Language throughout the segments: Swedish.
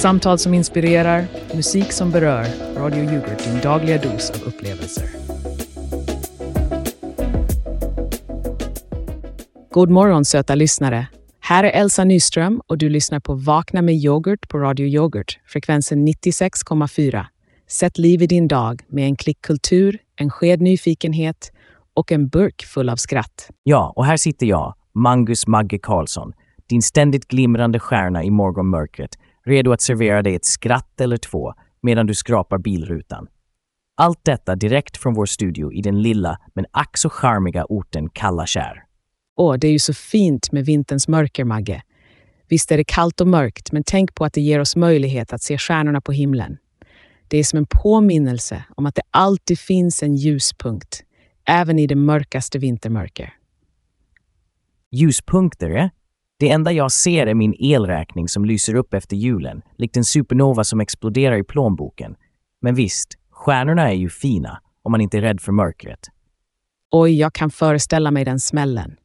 Samtal som inspirerar, musik som berör. Radio Yoghurt, din dagliga dos av upplevelser. God morgon söta lyssnare. Här är Elsa Nyström och du lyssnar på Vakna med yoghurt på Radio Yoghurt, frekvensen 96,4. Sätt liv i din dag med en klick kultur, en sked nyfikenhet och en burk full av skratt. Ja, och här sitter jag, Mangus Magge Karlsson, din ständigt glimrande stjärna i morgonmörkret, redo att servera dig ett skratt eller två medan du skrapar bilrutan. Allt detta direkt från vår studio i den lilla men ack så charmiga orten Kallakär. Åh, det är ju så fint med vinterns mörker, Magge. Visst är det kallt och mörkt, men tänk på att det ger oss möjlighet att se stjärnorna på himlen. Det är som en påminnelse om att det alltid finns en ljuspunkt, även i det mörkaste vintermörker. Ljuspunkter, eh? Det enda jag ser är min elräkning som lyser upp efter julen, likt en supernova som exploderar i plånboken. Men visst, stjärnorna är ju fina, om man inte är rädd för mörkret. Oj, jag kan föreställa mig den smällen.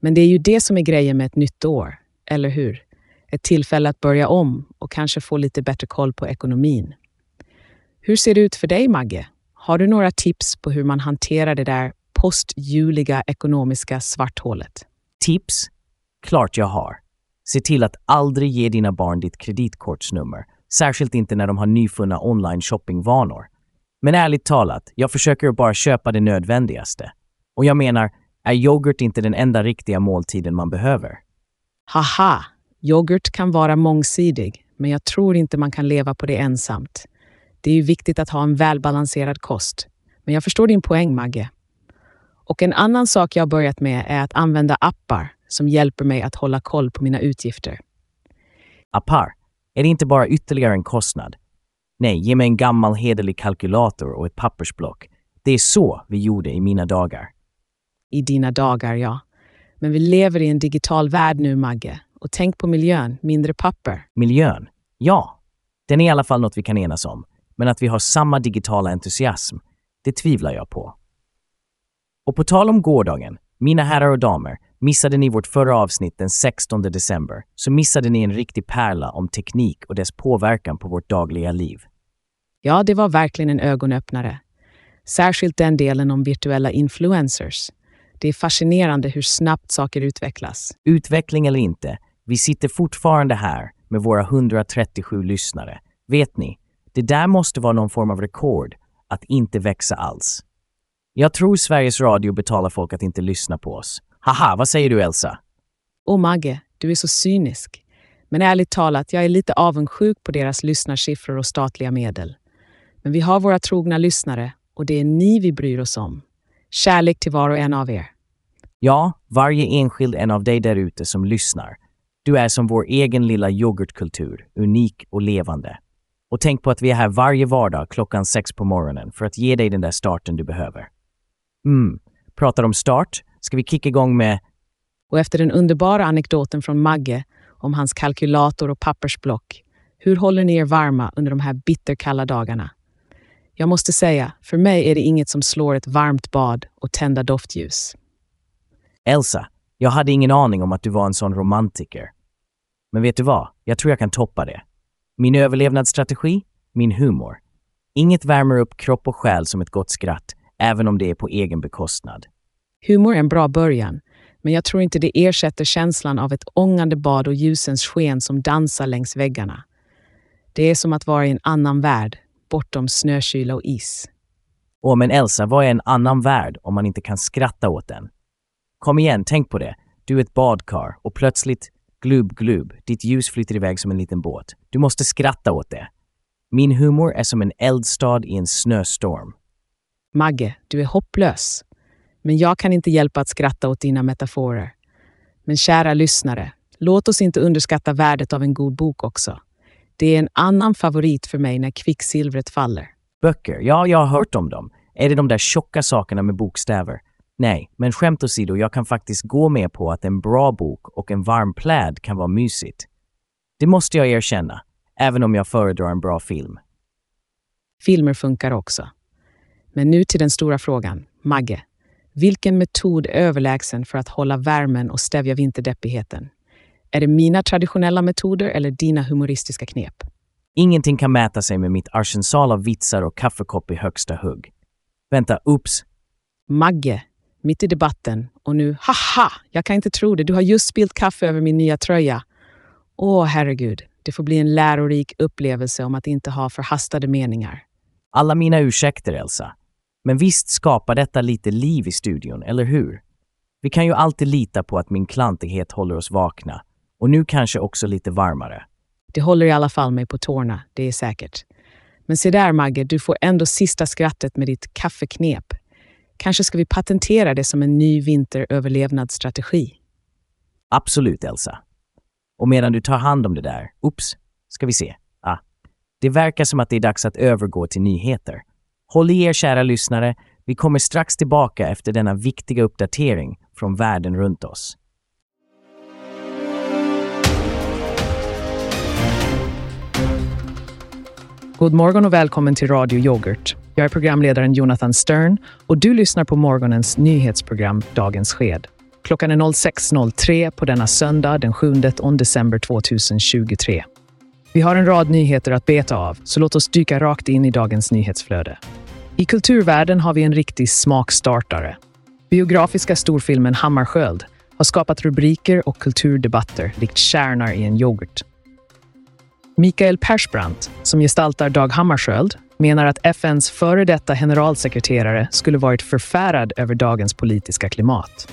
Men det är ju det som är grejen med ett nytt år, eller hur? Ett tillfälle att börja om och kanske få lite bättre koll på ekonomin. Hur ser det ut för dig, Magge? Har du några tips på hur man hanterar det där postjuliga ekonomiska svarthålet? Tips? Klart jag har. Se till att aldrig ge dina barn ditt kreditkortsnummer, särskilt inte när de har nyfunna online shoppingvanor. Men ärligt talat, jag försöker bara köpa det nödvändigaste. Och jag menar, är yoghurt inte den enda riktiga måltiden man behöver? Haha! Yoghurt kan vara mångsidig, men jag tror inte man kan leva på det ensamt. Det är ju viktigt att ha en välbalanserad kost. Men jag förstår din poäng, Magge. Och en annan sak jag börjat med är att använda appar som hjälper mig att hålla koll på mina utgifter. Appar, är det inte bara ytterligare en kostnad? Nej, ge mig en gammal hederlig kalkylator och ett pappersblock. Det är så vi gjorde i mina dagar. I dina dagar, ja. Men vi lever i en digital värld nu, Magge. Och tänk på miljön, mindre papper. Miljön? Ja, den är i alla fall något vi kan enas om. Men att vi har samma digitala entusiasm, det tvivlar jag på. Och på tal om gårdagen, mina herrar och damer, missade ni vårt förra avsnitt den 16 december så missade ni en riktig pärla om teknik och dess påverkan på vårt dagliga liv. Ja, det var verkligen en ögonöppnare. Särskilt den delen om virtuella influencers. Det är fascinerande hur snabbt saker utvecklas. Utveckling eller inte, vi sitter fortfarande här med våra 137 lyssnare. Vet ni, det där måste vara någon form av rekord, att inte växa alls. Jag tror Sveriges Radio betalar folk att inte lyssna på oss. Haha, vad säger du Elsa? Åh Magge, du är så cynisk. Men ärligt talat, jag är lite avundsjuk på deras lyssnarsiffror och statliga medel. Men vi har våra trogna lyssnare och det är ni vi bryr oss om. Kärlek till var och en av er. Ja, varje enskild en av dig där ute som lyssnar. Du är som vår egen lilla yoghurtkultur, unik och levande. Och tänk på att vi är här varje vardag klockan sex på morgonen för att ge dig den där starten du behöver. Mm, pratar om start, ska vi kicka igång med... Och efter den underbara anekdoten från Magge om hans kalkylator och pappersblock, hur håller ni er varma under de här bitterkalla dagarna? Jag måste säga, för mig är det inget som slår ett varmt bad och tända doftljus. Elsa, jag hade ingen aning om att du var en sån romantiker. Men vet du vad? Jag tror jag kan toppa det. Min överlevnadsstrategi? Min humor. Inget värmer upp kropp och själ som ett gott skratt, även om det är på egen bekostnad. Humor är en bra början, men jag tror inte det ersätter känslan av ett ångande bad och ljusens sken som dansar längs väggarna. Det är som att vara i en annan värld, bortom snökyla och is. Åh, men Elsa, vad är en annan värld om man inte kan skratta åt den? Kom igen, tänk på det. Du är ett badkar och plötsligt, glubb, glubb, ditt ljus flyter iväg som en liten båt. Du måste skratta åt det. Min humor är som en eldstad i en snöstorm. Magge, du är hopplös. Men jag kan inte hjälpa att skratta åt dina metaforer. Men kära lyssnare, låt oss inte underskatta värdet av en god bok också. Det är en annan favorit för mig när kvicksilvret faller. Böcker, ja, jag har hört om dem. Är det de där tjocka sakerna med bokstäver? Nej, men skämt åsido, jag kan faktiskt gå med på att en bra bok och en varm pläd kan vara mysigt. Det måste jag erkänna, även om jag föredrar en bra film. Filmer funkar också. Men nu till den stora frågan. Magge, vilken metod är överlägsen för att hålla värmen och stävja vinterdeppigheten? Är det mina traditionella metoder eller dina humoristiska knep? Ingenting kan mäta sig med mitt arsenal av vitsar och kaffekopp i högsta hugg. Vänta, ups. Magge, mitt i debatten. Och nu, haha, jag kan inte tro det. Du har just spilt kaffe över min nya tröja. Åh, herregud. Det får bli en lärorik upplevelse om att inte ha förhastade meningar. Alla mina ursäkter, Elsa. Men visst skapar detta lite liv i studion, eller hur? Vi kan ju alltid lita på att min klantighet håller oss vakna. Och nu kanske också lite varmare. Det håller i alla fall mig på tårna, det är säkert. Men se där Magge, du får ändå sista skrattet med ditt kaffeknep. Kanske ska vi patentera det som en ny vinteröverlevnadsstrategi? Absolut, Elsa. Och medan du tar hand om det där, ups, ska vi se. Ah, det verkar som att det är dags att övergå till nyheter. Håll i er kära lyssnare, vi kommer strax tillbaka efter denna viktiga uppdatering från världen runt oss. God morgon och välkommen till Radio Yoghurt. Jag är programledaren Jonathan Stern och du lyssnar på morgonens nyhetsprogram Dagens sked. Klockan är 06.03 på denna söndag den 7 december 2023. Vi har en rad nyheter att beta av, så låt oss dyka rakt in i dagens nyhetsflöde. I kulturvärlden har vi en riktig smakstartare. Biografiska storfilmen Hammarskjöld har skapat rubriker och kulturdebatter likt kärnar i en yoghurt. Mikael Persbrandt, som gestaltar Dag Hammarskjöld, menar att FNs före detta generalsekreterare skulle varit förfärad över dagens politiska klimat.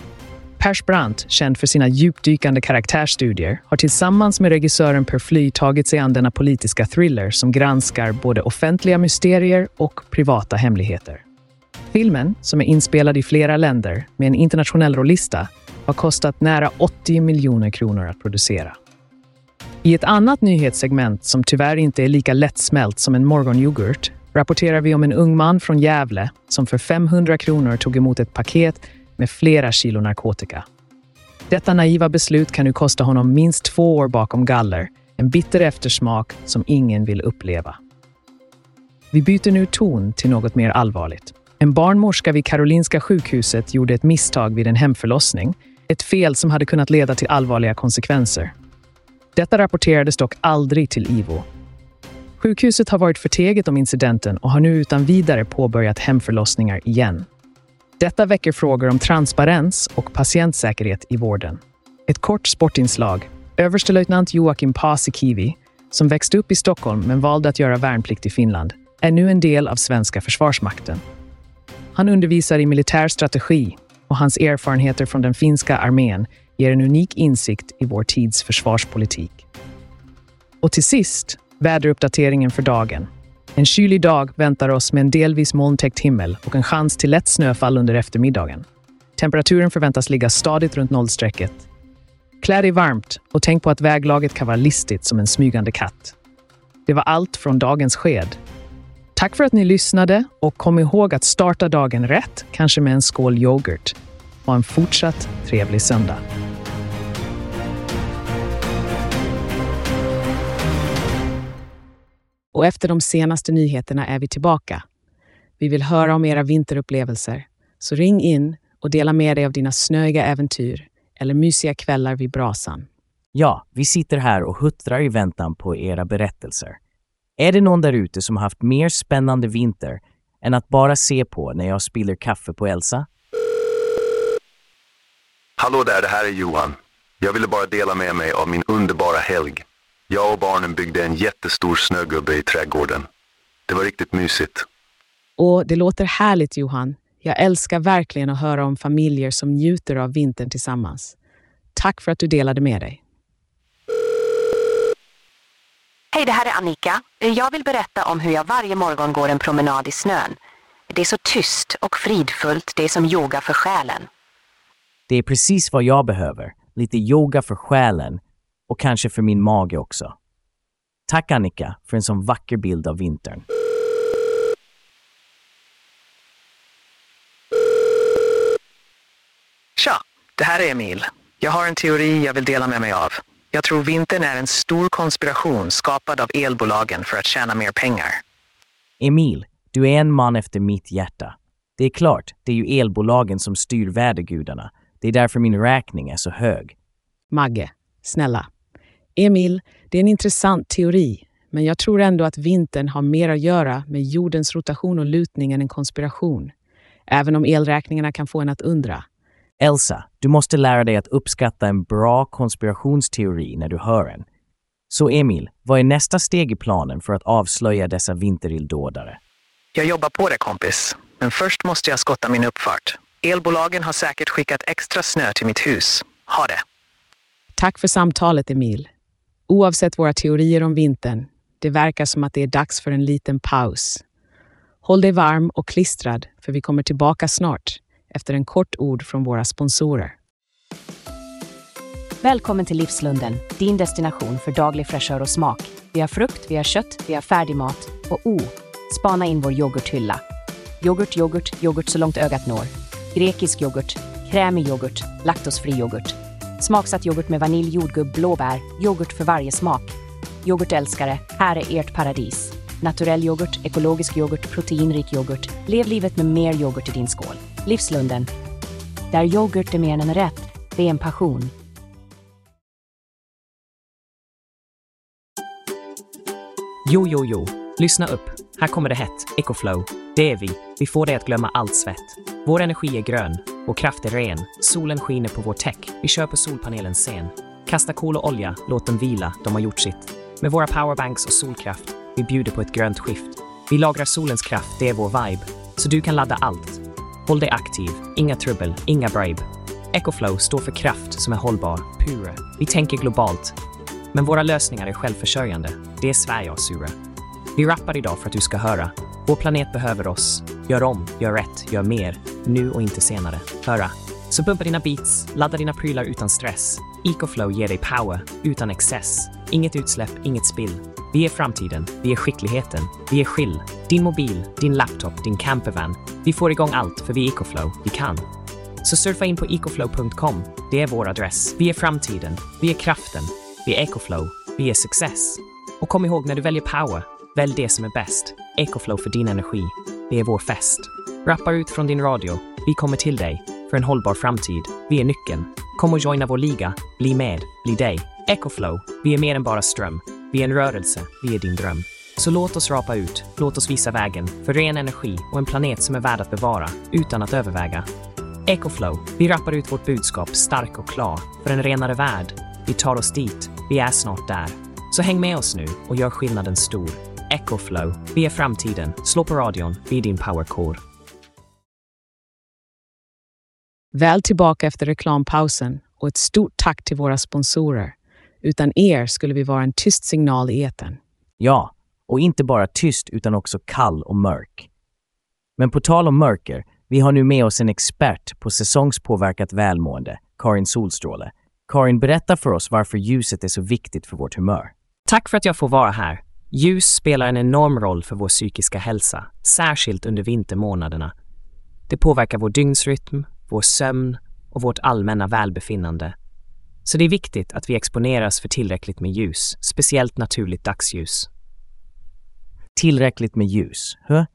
Persbrandt, känd för sina djupdykande karaktärsstudier, har tillsammans med regissören Per Fly tagit sig an denna politiska thriller som granskar både offentliga mysterier och privata hemligheter. Filmen, som är inspelad i flera länder med en internationell rollista, har kostat nära 80 miljoner kronor att producera. I ett annat nyhetssegment som tyvärr inte är lika lättsmält som en morgonyoghurt rapporterar vi om en ung man från Gävle som för 500 kronor tog emot ett paket med flera kilo narkotika. Detta naiva beslut kan nu kosta honom minst två år bakom galler, en bitter eftersmak som ingen vill uppleva. Vi byter nu ton till något mer allvarligt. En barnmorska vid Karolinska sjukhuset gjorde ett misstag vid en hemförlossning, ett fel som hade kunnat leda till allvarliga konsekvenser. Detta rapporterades dock aldrig till IVO. Sjukhuset har varit förteget om incidenten och har nu utan vidare påbörjat hemförlossningar igen. Detta väcker frågor om transparens och patientsäkerhet i vården. Ett kort sportinslag. Överstelöjtnant Joakim Paasikivi, som växte upp i Stockholm men valde att göra värnplikt i Finland, är nu en del av svenska försvarsmakten. Han undervisar i militär strategi och hans erfarenheter från den finska armén ger en unik insikt i vår tids försvarspolitik. Och till sist, väderuppdateringen för dagen. En kylig dag väntar oss med en delvis molntäckt himmel och en chans till lätt snöfall under eftermiddagen. Temperaturen förväntas ligga stadigt runt nollstrecket. Klä dig varmt och tänk på att väglaget kan vara listigt som en smygande katt. Det var allt från dagens sked. Tack för att ni lyssnade och kom ihåg att starta dagen rätt, kanske med en skål yoghurt. Ha en fortsatt trevlig söndag. Och efter de senaste nyheterna är vi tillbaka. Vi vill höra om era vinterupplevelser, så ring in och dela med dig av dina snöiga äventyr eller mysiga kvällar vid brasan. Ja, vi sitter här och huttrar i väntan på era berättelser. Är det någon där ute som har haft mer spännande vinter än att bara se på när jag spiller kaffe på Elsa? Hallå där, det här är Johan. Jag ville bara dela med mig av min underbara helg. Jag och barnen byggde en jättestor snögubbe i trädgården. Det var riktigt mysigt. Och det låter härligt Johan. Jag älskar verkligen att höra om familjer som njuter av vintern tillsammans. Tack för att du delade med dig. Hej, det här är Annika. Jag vill berätta om hur jag varje morgon går en promenad i snön. Det är så tyst och fridfullt, det är som yoga för själen. Det är precis vad jag behöver. Lite yoga för själen och kanske för min mage också. Tack Annika för en sån vacker bild av vintern. Tja, det här är Emil. Jag har en teori jag vill dela med mig av. Jag tror vintern är en stor konspiration skapad av elbolagen för att tjäna mer pengar. Emil, du är en man efter mitt hjärta. Det är klart, det är ju elbolagen som styr vädergudarna. Det är därför min räkning är så hög. Magge, snälla. Emil, det är en intressant teori, men jag tror ändå att vintern har mer att göra med jordens rotation och lutning än en konspiration. Även om elräkningarna kan få en att undra. Elsa, du måste lära dig att uppskatta en bra konspirationsteori när du hör en. Så Emil, vad är nästa steg i planen för att avslöja dessa vinterildådare? Jag jobbar på det kompis, men först måste jag skotta min uppfart. Elbolagen har säkert skickat extra snö till mitt hus. Ha det! Tack för samtalet, Emil. Oavsett våra teorier om vintern, det verkar som att det är dags för en liten paus. Håll dig varm och klistrad, för vi kommer tillbaka snart efter en kort ord från våra sponsorer. Välkommen till Livslunden, din destination för daglig fräschör och smak. Vi har frukt, vi har kött, vi har färdigmat och oh, spana in vår yoghurthylla. Yoghurt, yoghurt, yoghurt så långt ögat når. Grekisk yoghurt, krämig yoghurt, laktosfri yoghurt. Smaksatt yoghurt med vanilj, jordgubb, blåbär, yoghurt för varje smak. Yoghurtälskare, här är ert paradis. Naturell yoghurt, ekologisk yoghurt, proteinrik yoghurt. Lev livet med mer yoghurt i din skål. Livslunden. Där yoghurt är mer än en rätt, det är en passion. Jo, jo, jo. Lyssna upp. Här kommer det hett. Ecoflow. Det är vi. Vi får dig att glömma allt svett. Vår energi är grön. Vår kraft är ren. Solen skiner på vår tech. Vi kör på solpanelens scen. Kasta kol och olja. Låt dem vila. De har gjort sitt. Med våra powerbanks och solkraft. Vi bjuder på ett grönt skift. Vi lagrar solens kraft. Det är vår vibe. Så du kan ladda allt. Håll dig aktiv. Inga trubbel. Inga bribe. Ecoflow står för kraft som är hållbar. Pure. Vi tänker globalt. Men våra lösningar är självförsörjande. Det är Sverige och Sura. Vi rappar idag för att du ska höra. Vår planet behöver oss. Gör om, gör rätt, gör mer. Nu och inte senare. Höra. Så pumpa dina beats, ladda dina prylar utan stress. Ecoflow ger dig power, utan excess. Inget utsläpp, inget spill. Vi är framtiden, vi är skickligheten, vi är skill. Din mobil, din laptop, din campervan. Vi får igång allt för vi är Ecoflow, vi kan. Så surfa in på ecoflow.com. Det är vår adress. Vi är framtiden, vi är kraften, vi är Ecoflow, vi är success. Och kom ihåg när du väljer power, välj det som är bäst. Ecoflow för din energi. Det är vår fest. Rappa ut från din radio. Vi kommer till dig. För en hållbar framtid. Vi är nyckeln. Kom och joina vår liga. Bli med. Bli dig. Ecoflow. Vi är mer än bara ström. Vi är en rörelse. Vi är din dröm. Så låt oss rapa ut. Låt oss visa vägen. För ren energi och en planet som är värd att bevara. Utan att överväga. Ecoflow. Vi rappar ut vårt budskap stark och klar. För en renare värld. Vi tar oss dit. Vi är snart där. Så häng med oss nu och gör skillnaden stor. Ecoflow. Vi är framtiden. Slå på radion. Vi är din powercore. Väl tillbaka efter reklampausen och ett stort tack till våra sponsorer. Utan er skulle vi vara en tyst signal i etern. Ja, och inte bara tyst utan också kall och mörk. Men på tal om mörker, vi har nu med oss en expert på säsongspåverkat välmående, Karin Solstråle. Karin, berätta för oss varför ljuset är så viktigt för vårt humör. Tack för att jag får vara här. Ljus spelar en enorm roll för vår psykiska hälsa, särskilt under vintermånaderna. Det påverkar vår dygnsrytm, vår sömn och vårt allmänna välbefinnande. Så det är viktigt att vi exponeras för tillräckligt med ljus, speciellt naturligt dagsljus. Tillräckligt med ljus, hö?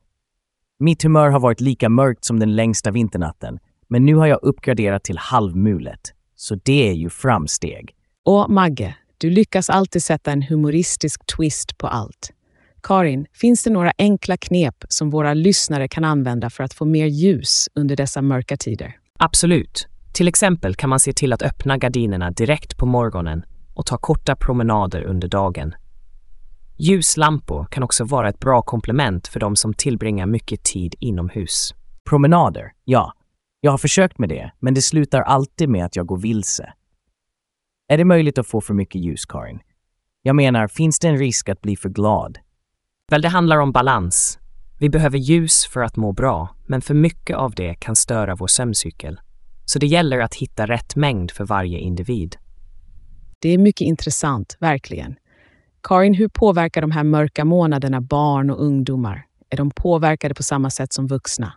Mitt humör har varit lika mörkt som den längsta vinternatten, men nu har jag uppgraderat till halvmulet. Så det är ju framsteg. Och Magge, du lyckas alltid sätta en humoristisk twist på allt. Karin, finns det några enkla knep som våra lyssnare kan använda för att få mer ljus under dessa mörka tider? Absolut. Till exempel kan man se till att öppna gardinerna direkt på morgonen och ta korta promenader under dagen. Ljuslampor kan också vara ett bra komplement för de som tillbringar mycket tid inomhus. Promenader, ja. Jag har försökt med det, men det slutar alltid med att jag går vilse. Är det möjligt att få för mycket ljus, Karin? Jag menar, finns det en risk att bli för glad? Väl, det handlar om balans. Vi behöver ljus för att må bra, men för mycket av det kan störa vår sömncykel. Så det gäller att hitta rätt mängd för varje individ. Det är mycket intressant, verkligen. Karin, hur påverkar de här mörka månaderna barn och ungdomar? Är de påverkade på samma sätt som vuxna?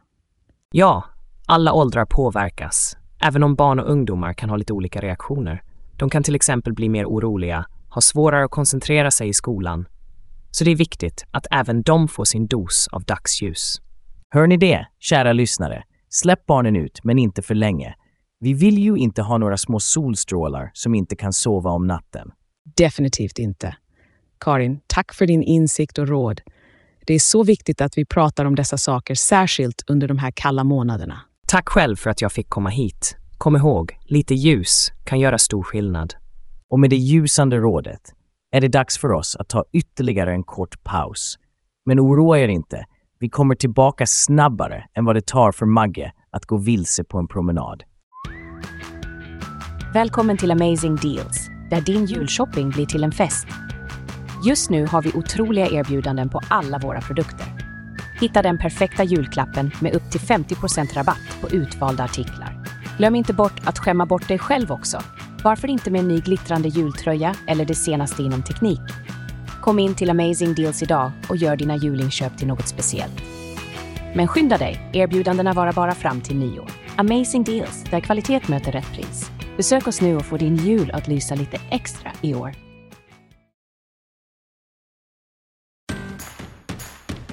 Ja, alla åldrar påverkas, även om barn och ungdomar kan ha lite olika reaktioner. De kan till exempel bli mer oroliga, ha svårare att koncentrera sig i skolan. Så det är viktigt att även de får sin dos av dagsljus. Hör ni det, kära lyssnare? Släpp barnen ut, men inte för länge. Vi vill ju inte ha några små solstrålar som inte kan sova om natten. Definitivt inte. Karin, tack för din insikt och råd. Det är så viktigt att vi pratar om dessa saker, särskilt under de här kalla månaderna. Tack själv för att jag fick komma hit. Kom ihåg, lite ljus kan göra stor skillnad. Och med det ljusande rådet är det dags för oss att ta ytterligare en kort paus. Men oroa er inte, vi kommer tillbaka snabbare än vad det tar för Magge att gå vilse på en promenad. Välkommen till Amazing Deals, där din julshopping blir till en fest. Just nu har vi otroliga erbjudanden på alla våra produkter. Hitta den perfekta julklappen med upp till 50% rabatt på utvalda artiklar. Glöm inte bort att skämma bort dig själv också. Varför inte med en ny glittrande jultröja eller det senaste inom teknik? Kom in till Amazing Deals idag och gör dina julinköp till något speciellt. Men skynda dig, erbjudandena varar bara fram till nyår. Amazing Deals, där kvalitet möter rätt pris. Besök oss nu och få din jul att lysa lite extra i år.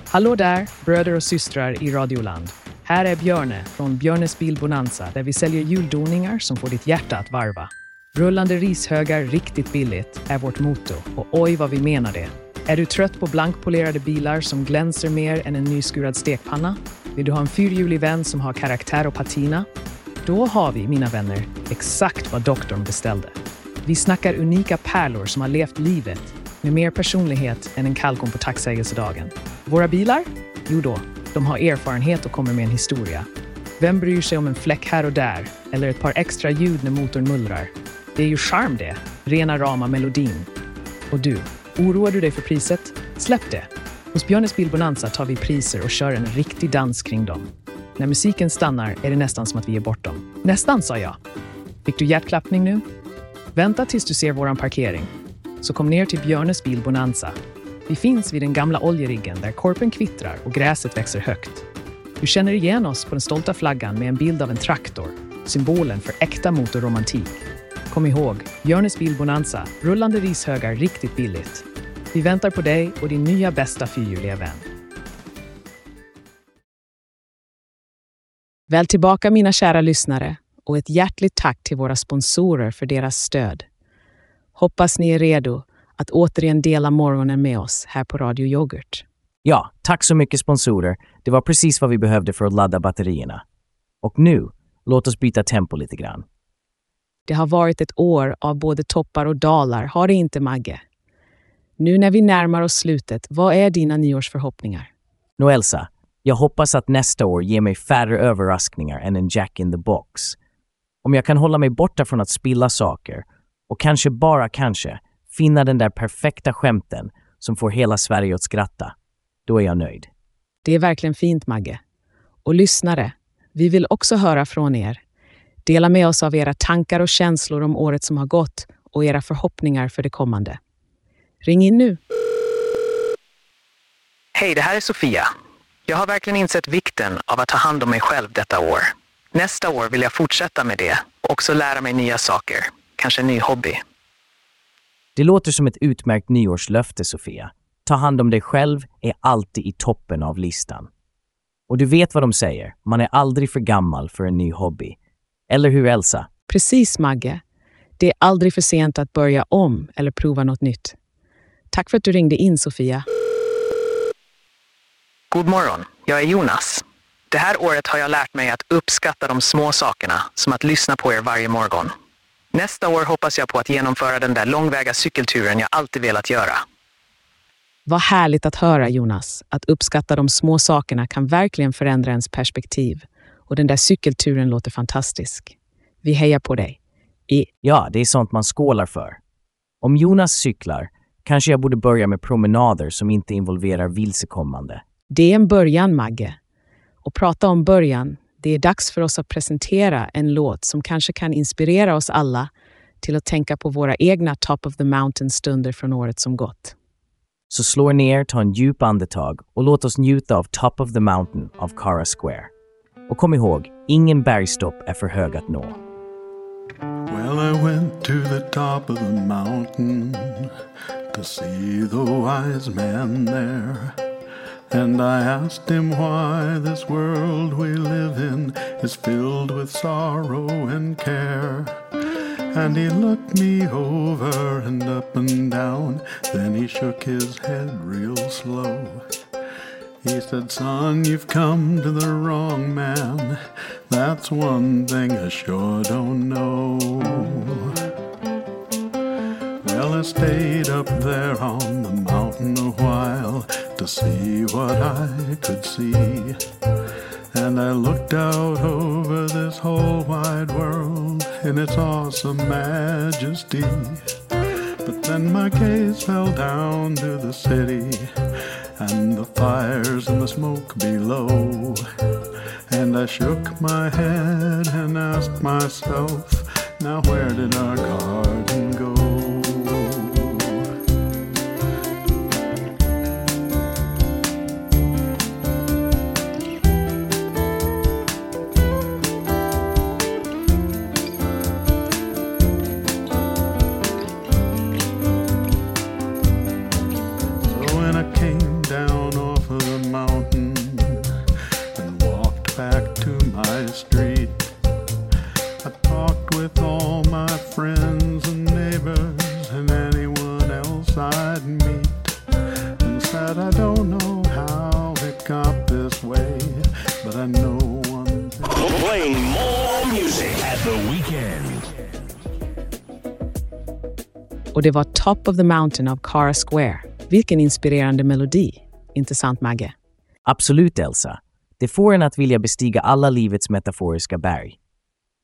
Hallå där, bröder och systrar i Radioland. Här är Björne från Björnes Bilbonanza där vi säljer juldoningar som får ditt hjärta att varva. Rullande rishögar riktigt billigt är vårt motto och oj vad vi menar det. Är du trött på blankpolerade bilar som glänser mer än en nyskurad stekpanna? Vill du ha en fyrhjulig vän som har karaktär och patina? Då har vi, mina vänner, exakt vad doktorn beställde. Vi snackar unika pärlor som har levt livet med mer personlighet än en kalkon på tacksägelsedagen. Våra bilar? Jo då, de har erfarenhet och kommer med en historia. Vem bryr sig om en fläck här och där eller ett par extra ljud när motorn mullrar? Det är ju charm det, rena rama melodin. Och du, oroar du dig för priset? Släpp det! Hos Björnes Bilbonanza tar vi priser och kör en riktig dans kring dem. När musiken stannar är det nästan som att vi är bort dem. Nästan, sa jag. Fick du hjärtklappning nu? Vänta tills du ser våran parkering. Så kom ner till Björnes Bilbonanza. Vi finns vid den gamla oljeriggen där korpen kvittrar och gräset växer högt. Du känner igen oss på den stolta flaggan med en bild av en traktor, symbolen för äkta motorromantik. Kom ihåg, Björnes Bilbonanza, rullande rishögar riktigt billigt. Vi väntar på dig och din nya bästa fyrhjuliga vän. Väl tillbaka mina kära lyssnare och ett hjärtligt tack till våra sponsorer för deras stöd. Hoppas ni är redo att återigen dela morgonen med oss här på Radio Yoghurt. Ja, tack så mycket sponsorer. Det var precis vad vi behövde för att ladda batterierna. Och nu, låt oss byta tempo lite grann. Det har varit ett år av både toppar och dalar, har det inte Magge? Nu när vi närmar oss slutet, vad är dina nyårsförhoppningar? Nå Elsa, jag hoppas att nästa år ger mig färre överraskningar än en Jack in the box. Om jag kan hålla mig borta från att spilla saker och kanske bara kanske finna den där perfekta skämten som får hela Sverige att skratta, då är jag nöjd. Det är verkligen fint, Magge. Och lyssnare, vi vill också höra från er. Dela med oss av era tankar och känslor om året som har gått och era förhoppningar för det kommande. Ring in nu. Hej, det här är Sofia. Jag har verkligen insett vikten av att ta hand om mig själv detta år. Nästa år vill jag fortsätta med det och också lära mig nya saker. Kanske en ny hobby. Det låter som ett utmärkt nyårslöfte, Sofia. Ta hand om dig själv är alltid i toppen av listan. Och du vet vad de säger, man är aldrig för gammal för en ny hobby. Eller hur, Elsa? Precis, Magge. Det är aldrig för sent att börja om eller prova något nytt. Tack för att du ringde in, Sofia. God morgon, jag är Jonas. Det här året har jag lärt mig att uppskatta de små sakerna, som att lyssna på er varje morgon. Nästa år hoppas jag på att genomföra den där långväga cykelturen jag alltid velat göra. Vad härligt att höra, Jonas. Att uppskatta de små sakerna kan verkligen förändra ens perspektiv. Och den där cykelturen låter fantastisk. Vi hejar på dig. I Ja, det är sånt man skålar för. Om Jonas cyklar kanske jag borde börja med promenader som inte involverar vilsekommande. Det är en början, Magge. Och prata om början, det är dags för oss att presentera en låt som kanske kan inspirera oss alla till att tänka på våra egna top of the mountain-stunder från året som gått. Så slå er ner, ta en djup andetag och låt oss njuta av Top of the Mountain av Cara Square. Och kom ihåg, ingen bergstopp är för hög att nå. Well, I went to the top of the mountain to see the wise man there. And I asked him why this world we live in is filled with sorrow and care. And he looked me over and up and down. Then he shook his head real slow. He said, Son, you've come to the wrong man. That's one thing I sure don't know. Well, I stayed up there on the mountain to see what I could see. And I looked out over this whole wide world in its awesome majesty. But then my gaze fell down to the city and the fires and the smoke below. And I shook my head and asked myself, now where did our garden go? Och det var Top of the Mountain av Cara Square. Vilken inspirerande melodi. Inte sant, Magge? Absolut, Elsa. Det får en att vilja bestiga alla livets metaforiska berg.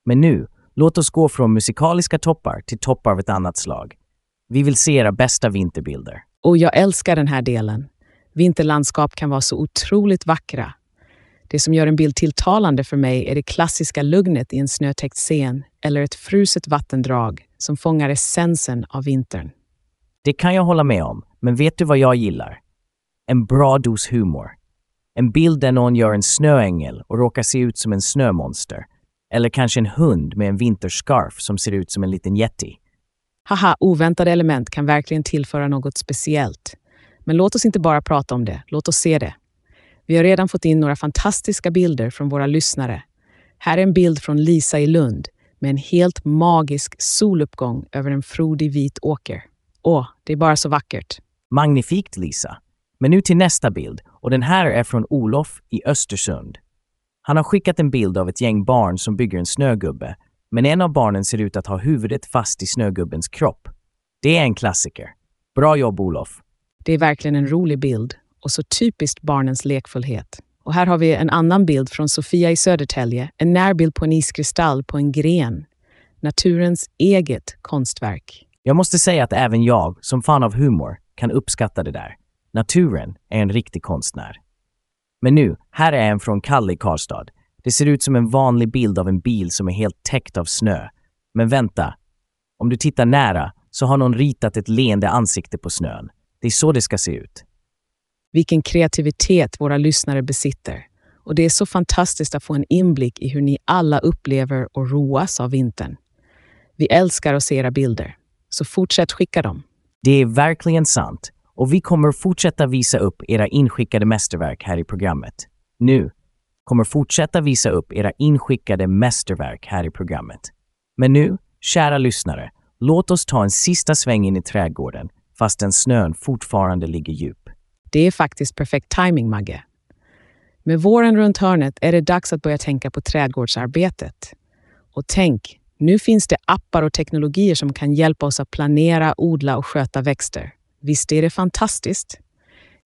Men nu, låt oss gå från musikaliska toppar till toppar av ett annat slag. Vi vill se era bästa vinterbilder. Och jag älskar den här delen. Vinterlandskap kan vara så otroligt vackra. Det som gör en bild tilltalande för mig är det klassiska lugnet i en snötäckt scen eller ett fruset vattendrag som fångar essensen av vintern. Det kan jag hålla med om, men vet du vad jag gillar? En bra dos humor. En bild där någon gör en snöängel och råkar se ut som en snömonster. Eller kanske en hund med en vinterscarf som ser ut som en liten yeti. Haha, oväntade element kan verkligen tillföra något speciellt. Men låt oss inte bara prata om det, låt oss se det. Vi har redan fått in några fantastiska bilder från våra lyssnare. Här är en bild från Lisa i Lund med en helt magisk soluppgång över en frodig vit åker. Åh, det är bara så vackert. Magnifikt, Lisa. Men nu till nästa bild och den här är från Olof i Östersund. Han har skickat en bild av ett gäng barn som bygger en snögubbe, men en av barnen ser ut att ha huvudet fast i snögubbens kropp. Det är en klassiker. Bra jobb, Olof. Det är verkligen en rolig bild och så typiskt barnens lekfullhet. Och här har vi en annan bild från Sofia i Södertälje, en närbild på en iskristall på en gren. Naturens eget konstverk. Jag måste säga att även jag, som fan av humor, kan uppskatta det där. Naturen är en riktig konstnär. Men nu, här är en från Kalle i Karlstad. Det ser ut som en vanlig bild av en bil som är helt täckt av snö. Men vänta. Om du tittar nära så har någon ritat ett leende ansikte på snön. Det är så det ska se ut. Vilken kreativitet våra lyssnare besitter. Och det är så fantastiskt att få en inblick i hur ni alla upplever och roas av vintern. Vi älskar att se era bilder, så fortsätt skicka dem. Det är verkligen sant och vi kommer fortsätta visa upp era inskickade mästerverk här i programmet. Nu kommer fortsätta visa upp era inskickade mästerverk här i programmet. Men nu, kära lyssnare, låt oss ta en sista sväng in i trädgården fastän snön fortfarande ligger djup. Det är faktiskt perfekt timing, Magge. Med våren runt hörnet är det dags att börja tänka på trädgårdsarbetet. Och tänk, nu finns det appar och teknologier som kan hjälpa oss att planera, odla och sköta växter. Visst är det fantastiskt?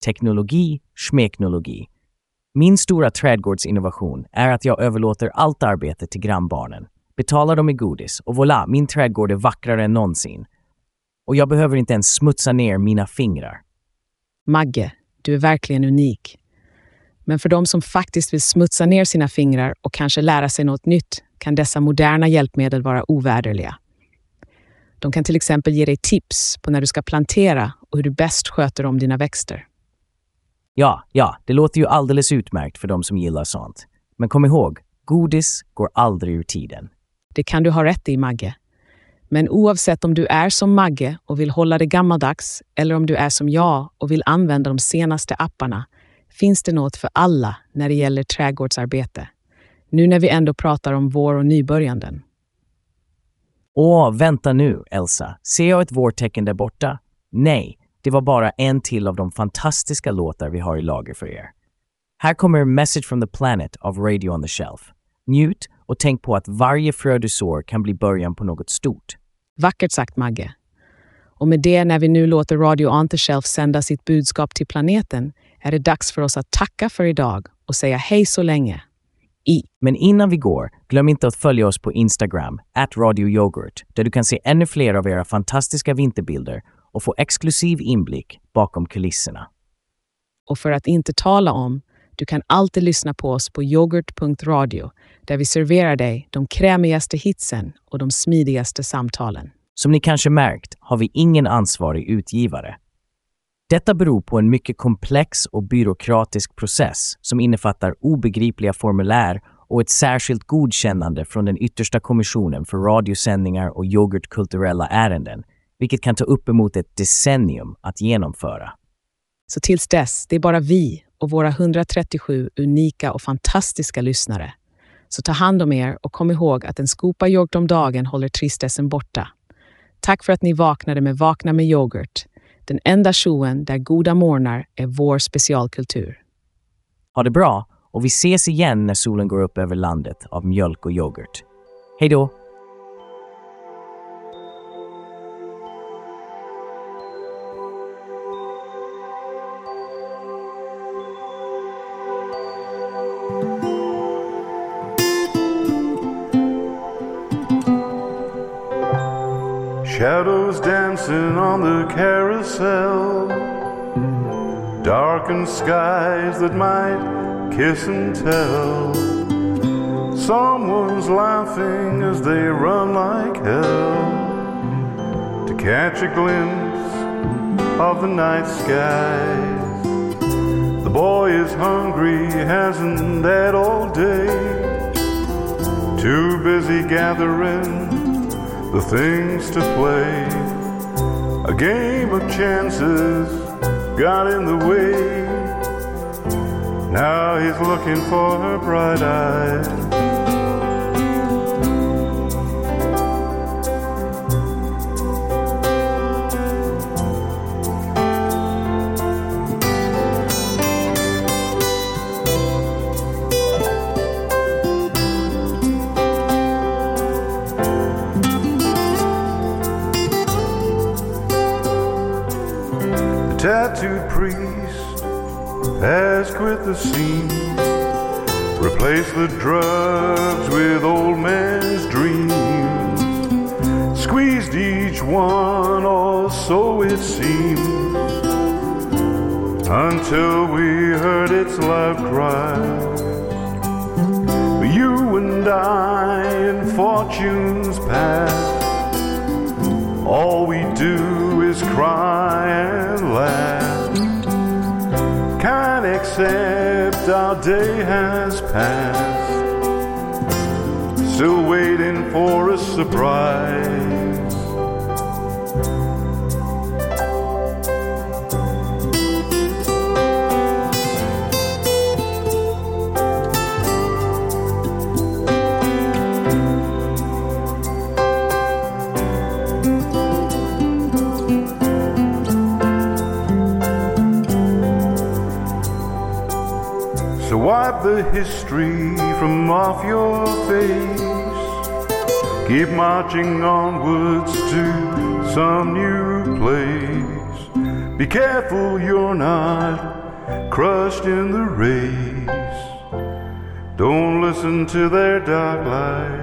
Teknologi, smeknologi. Min stora trädgårdsinnovation är att jag överlåter allt arbete till grannbarnen, betalar dem i godis och voilà, min trädgård är vackrare än någonsin. Och jag behöver inte ens smutsa ner mina fingrar. Magge, du är verkligen unik. Men för de som faktiskt vill smutsa ner sina fingrar och kanske lära sig något nytt kan dessa moderna hjälpmedel vara ovärderliga. De kan till exempel ge dig tips på när du ska plantera och hur du bäst sköter om dina växter. Ja, ja, det låter ju alldeles utmärkt för de som gillar sånt. Men kom ihåg, godis går aldrig ur tiden. Det kan du ha rätt i, Magge. Men oavsett om du är som Magge och vill hålla det gammaldags eller om du är som jag och vill använda de senaste apparna finns det något för alla när det gäller trädgårdsarbete. Nu när vi ändå pratar om vår och nybörjanden. Åh, vänta nu, Elsa. Ser jag ett vårtecken där borta? Nej, det var bara en till av de fantastiska låtar vi har i lager för er. Här kommer Message from the Planet av Radio on the Shelf. Njut och tänk på att varje frö du sår kan bli början på något stort. Vackert sagt, Magge. Och med det, när vi nu låter Radio On the Shelf sända sitt budskap till planeten, är det dags för oss att tacka för idag och säga hej så länge. I. Men innan vi går, glöm inte att följa oss på Instagram, at Radio Yoghurt, där du kan se ännu fler av era fantastiska vinterbilder och få exklusiv inblick bakom kulisserna. Och för att inte tala om, du kan alltid lyssna på oss på yoghurt.radio där vi serverar dig de krämigaste hitsen och de smidigaste samtalen. Som ni kanske märkt har vi ingen ansvarig utgivare. Detta beror på en mycket komplex och byråkratisk process som innefattar obegripliga formulär och ett särskilt godkännande från den yttersta kommissionen för radiosändningar och yoghurtkulturella ärenden, vilket kan ta uppemot ett decennium att genomföra. Så tills dess, det är bara vi och våra 137 unika och fantastiska lyssnare. Så ta hand om er och kom ihåg att en skopa yoghurt om dagen håller tristessen borta. Tack för att ni vaknade med Vakna med yoghurt, den enda showen där goda morgnar är vår specialkultur. Ha det bra och vi ses igen när solen går upp över landet av mjölk och yoghurt. Hej då! Dancing on the carousel. Darkened skies that might kiss and tell. Someone's laughing as they run like hell to catch a glimpse of the night skies. The boy is hungry, hasn't had all day. Too busy gathering the things to play. A game of chances got in the way. Now he's looking for her bright eyes. Quit the scene. Replace the drugs with old man's dreams. Squeezed each one, or so it seemed. Until we heard its loud cry. You and I in fortune's past. All we do is cry and laugh. Can't accept our day has passed. Still waiting for a surprise. The history from off your face. Keep marching onwards to some new place. Be careful you're not crushed in the race. Don't listen to their dark lies.